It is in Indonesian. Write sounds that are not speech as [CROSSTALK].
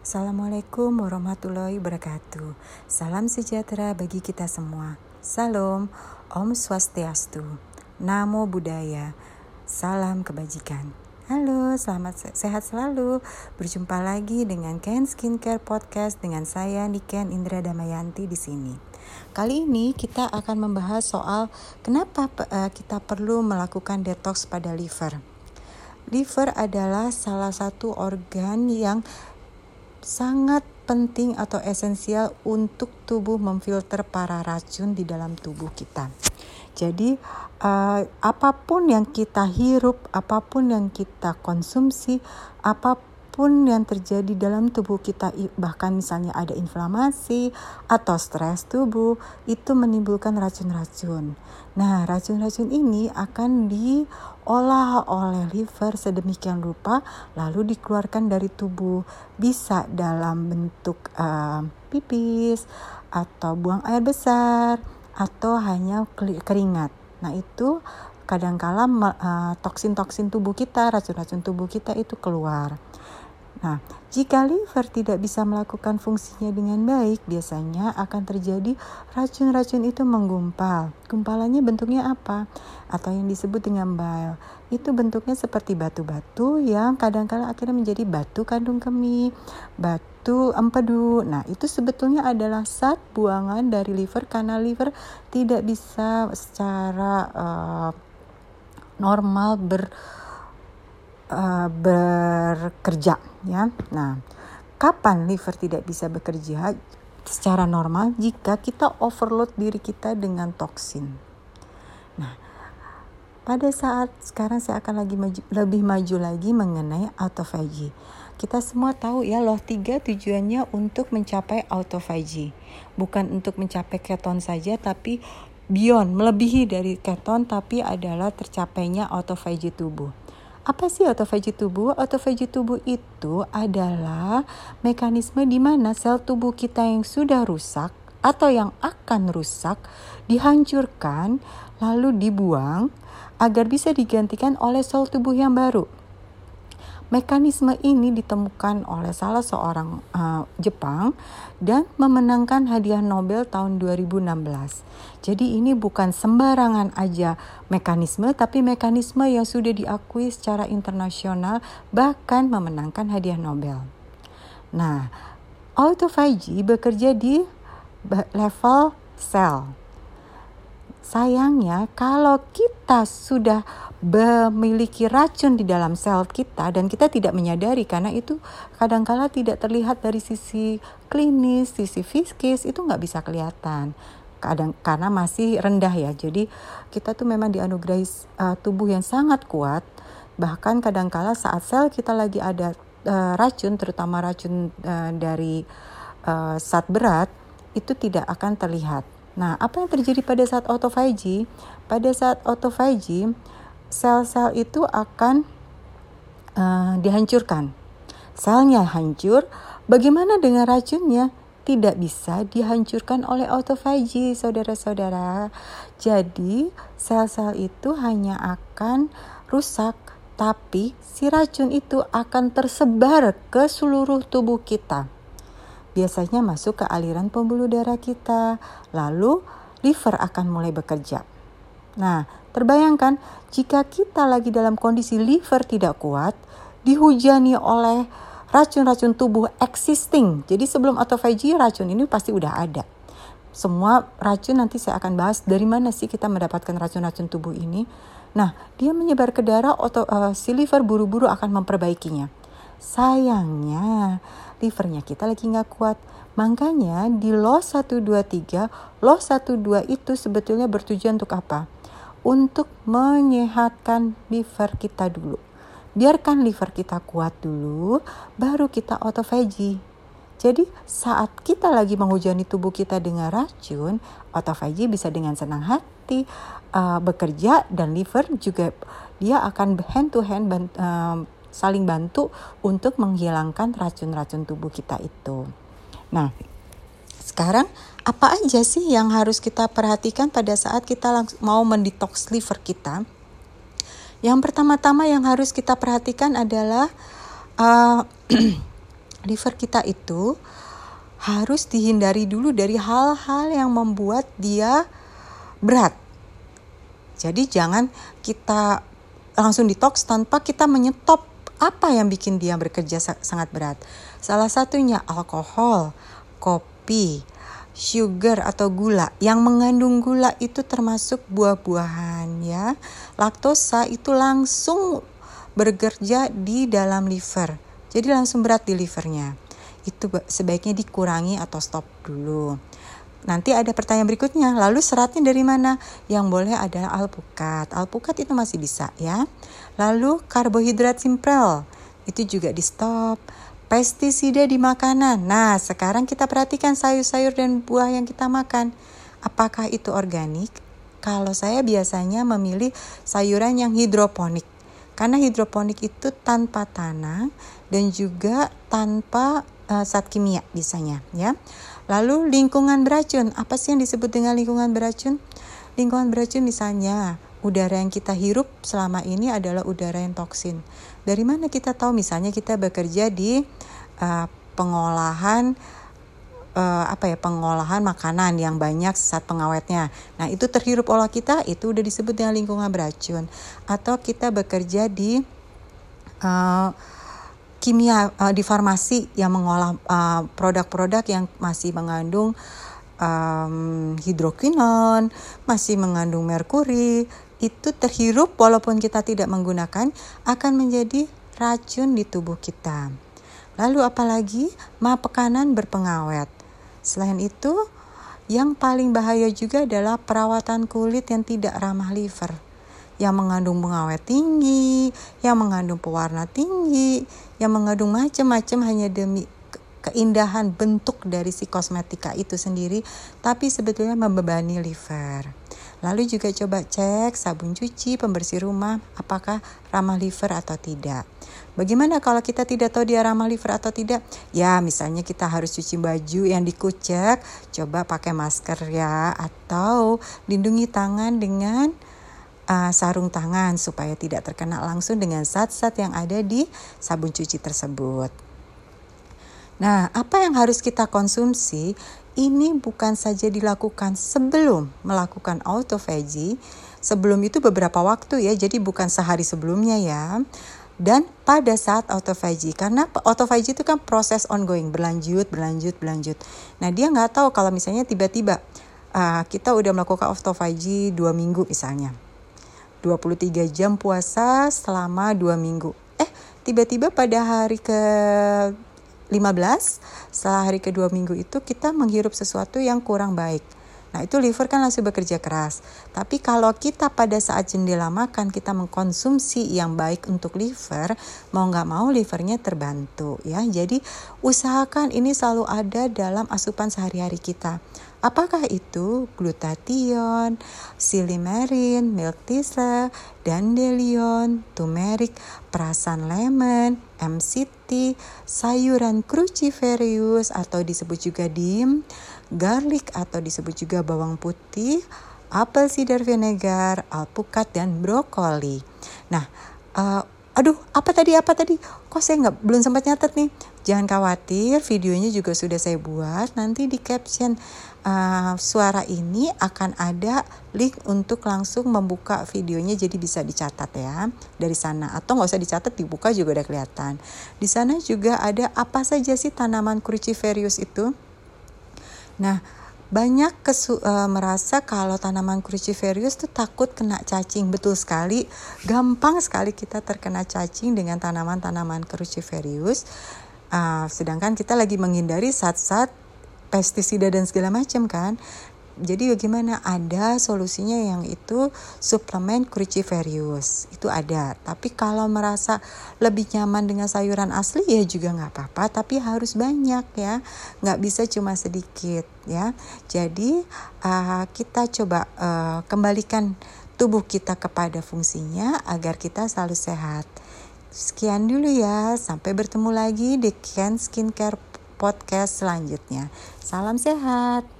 Assalamualaikum warahmatullahi wabarakatuh. Salam sejahtera bagi kita semua. Salam, Om Swastiastu, Namo Buddhaya, Salam Kebajikan. Halo, selamat sehat selalu. Berjumpa lagi dengan Ken Skincare Podcast dengan saya Niken Indra Damayanti di sini. Kali ini kita akan membahas soal kenapa uh, kita perlu melakukan detox pada liver. Liver adalah salah satu organ yang sangat penting atau esensial untuk tubuh memfilter para racun di dalam tubuh kita. Jadi uh, apa pun yang kita hirup, apa pun yang kita konsumsi, apa pun apa pun yang terjadi dalam tubuh kita bahkan misalnya ada inflamasi atau stres tubuh itu menimbulkan racun-racun. Nah, racun-racun ini akan diolah oleh liver sedemikian rupa lalu dikeluarkan dari tubuh. Bisa dalam bentuk uh, pipis atau buang air besar atau hanya keringat. Nah, itu kadangkala uh, toksin-toksin tubuh kita, racun-racun tubuh kita itu keluar. Nah, jika liver tidak bisa melakukan fungsinya dengan baik, biasanya akan terjadi racun-racun itu menggumpal. Gumpalannya bentuknya apa? Atau yang disebut dengan bile. Itu bentuknya seperti batu-batu yang kadang-kala akhirnya menjadi batu kandung kemih, batu empedu. Nah, itu sebetulnya adalah zat buangan dari liver karena liver tidak bisa secara uh, normal ber uh, bekerja ya. Nah, kapan liver tidak bisa bekerja secara normal jika kita overload diri kita dengan toksin. Nah, pada saat sekarang saya akan lagi maju, lebih maju lagi mengenai autophagy. Kita semua tahu ya loh tiga tujuannya untuk mencapai autophagy. Bukan untuk mencapai keton saja tapi beyond, melebihi dari keton tapi adalah tercapainya autophagy tubuh. Apa sih autofagi tubuh? Autofagi tubuh itu adalah mekanisme di mana sel tubuh kita yang sudah rusak atau yang akan rusak dihancurkan lalu dibuang agar bisa digantikan oleh sel tubuh yang baru. Mekanisme ini ditemukan oleh salah seorang uh, Jepang dan memenangkan hadiah Nobel tahun 2016. Jadi ini bukan sembarangan aja mekanisme tapi mekanisme yang sudah diakui secara internasional bahkan memenangkan hadiah Nobel. Nah, autophagy bekerja di level sel. Sayangnya kalau kita sudah memiliki racun di dalam sel kita dan kita tidak menyadari karena itu kadangkala tidak terlihat dari sisi klinis, sisi fisikis itu nggak bisa kelihatan kadang karena masih rendah ya. Jadi kita tuh memang dianugerahi uh, tubuh yang sangat kuat. Bahkan kadangkala saat sel kita lagi ada uh, racun, terutama racun uh, dari uh, zat berat, itu tidak akan terlihat. Nah, apa yang terjadi pada saat autophagy? Pada saat autophagy, sel-sel itu akan uh, dihancurkan. Selnya hancur, bagaimana dengan racunnya? Tidak bisa dihancurkan oleh autophagy, saudara-saudara. Jadi, sel-sel itu hanya akan rusak, tapi si racun itu akan tersebar ke seluruh tubuh kita. Biasanya masuk ke aliran pembuluh darah kita, lalu liver akan mulai bekerja. Nah, terbayangkan jika kita lagi dalam kondisi liver tidak kuat, dihujani oleh racun-racun tubuh existing. Jadi sebelum autophagy racun ini pasti udah ada. Semua racun nanti saya akan bahas dari mana sih kita mendapatkan racun-racun tubuh ini. Nah, dia menyebar ke darah, auto, uh, si liver buru-buru akan memperbaikinya. Sayangnya, livernya kita lagi nggak kuat. Makanya di LOS 123, LOS 12 itu sebetulnya bertujuan untuk apa? untuk menyehatkan liver kita dulu. Biarkan liver kita kuat dulu, baru kita autophagy. Jadi saat kita lagi menghujani tubuh kita dengan racun, autophagy bisa dengan senang hati uh, bekerja dan liver juga dia akan hand to hand uh, saling bantu untuk menghilangkan racun-racun tubuh kita itu. Nah, sekarang apa aja sih yang harus kita perhatikan pada saat kita mau mendetox liver kita? Yang pertama-tama yang harus kita perhatikan adalah uh, [CLEARS THROAT] liver kita itu harus dihindari dulu dari hal-hal yang membuat dia berat. Jadi jangan kita langsung detox tanpa kita menyetop apa yang bikin dia bekerja sangat berat. Salah satunya alkohol, kopi, sugar atau gula. Yang mengandung gula itu termasuk buah-buahan ya. Laktosa itu langsung bekerja di dalam liver. Jadi langsung berat di livernya. Itu sebaiknya dikurangi atau stop dulu. Nanti ada pertanyaan berikutnya, lalu seratnya dari mana? Yang boleh adalah alpukat. Alpukat itu masih bisa ya. Lalu karbohidrat simpel, itu juga di stop. Pestisida di makanan. Nah, sekarang kita perhatikan sayur-sayur dan buah yang kita makan. Apakah itu organik? Kalau saya biasanya memilih sayuran yang hidroponik. Karena hidroponik itu tanpa tanah dan juga tanpa uh, kimia biasanya ya. Lalu lingkungan beracun, apa sih yang disebut dengan lingkungan beracun? Lingkungan beracun misalnya udara yang kita hirup selama ini adalah udara yang toksin. Dari mana kita tahu misalnya kita bekerja di uh, pengolahan uh, apa ya pengolahan makanan yang banyak zat pengawetnya. Nah itu terhirup oleh kita itu udah disebut dengan lingkungan beracun. Atau kita bekerja di uh, kimia uh, di farmasi yang mengolah uh, produk-produk uh, yang masih mengandung um, hidrokinon, masih mengandung merkuri, itu terhirup walaupun kita tidak menggunakan akan menjadi racun di tubuh kita. Lalu apalagi makanan berpengawet. Selain itu, yang paling bahaya juga adalah perawatan kulit yang tidak ramah liver yang mengandung pengawet tinggi, yang mengandung pewarna tinggi, yang mengandung macam-macam hanya demi keindahan bentuk dari si kosmetika itu sendiri, tapi sebetulnya membebani liver. Lalu juga coba cek sabun cuci, pembersih rumah, apakah ramah liver atau tidak. Bagaimana kalau kita tidak tahu dia ramah liver atau tidak? Ya, misalnya kita harus cuci baju yang dikucek, coba pakai masker ya, atau lindungi tangan dengan uh, sarung tangan supaya tidak terkena langsung dengan zat-zat yang ada di sabun cuci tersebut. Nah, apa yang harus kita konsumsi ini bukan saja dilakukan sebelum melakukan autophagy, sebelum itu beberapa waktu ya, jadi bukan sehari sebelumnya ya. Dan pada saat autophagy, karena autophagy itu kan proses ongoing, berlanjut, berlanjut, berlanjut. Nah dia nggak tahu kalau misalnya tiba-tiba uh, kita udah melakukan autophagy dua minggu misalnya 23 jam puasa selama dua minggu. Eh, tiba-tiba pada hari ke 15 setelah hari kedua minggu itu kita menghirup sesuatu yang kurang baik. Nah itu liver kan langsung bekerja keras. Tapi kalau kita pada saat jendela makan kita mengkonsumsi yang baik untuk liver, mau nggak mau livernya terbantu ya. Jadi usahakan ini selalu ada dalam asupan sehari-hari kita. Apakah itu glutathione, silimarin, milk thistle, dandelion, turmeric, perasan lemon, MCT, sayuran cruciferous atau disebut juga dim, garlic atau disebut juga bawang putih, apel cider vinegar, alpukat dan brokoli. Nah, uh, aduh apa tadi apa tadi? Kok saya nggak belum sempat nyatet nih. Jangan khawatir videonya juga sudah saya buat. Nanti di caption uh, suara ini akan ada link untuk langsung membuka videonya jadi bisa dicatat ya dari sana. Atau nggak usah dicatat dibuka juga udah kelihatan. Di sana juga ada apa saja sih tanaman cruciferous itu nah banyak kesu uh, merasa kalau tanaman cruciferous tuh takut kena cacing. Betul sekali. Gampang sekali kita terkena cacing dengan tanaman-tanaman cruciferous. Uh, sedangkan kita lagi menghindari zat-zat pestisida dan segala macam kan jadi bagaimana? Ada solusinya yang itu suplemen cruciferous. Itu ada. Tapi kalau merasa lebih nyaman dengan sayuran asli ya juga nggak apa-apa. Tapi harus banyak ya. Nggak bisa cuma sedikit ya. Jadi uh, kita coba uh, kembalikan tubuh kita kepada fungsinya agar kita selalu sehat. Sekian dulu ya. Sampai bertemu lagi di Ken Skincare podcast selanjutnya. Salam sehat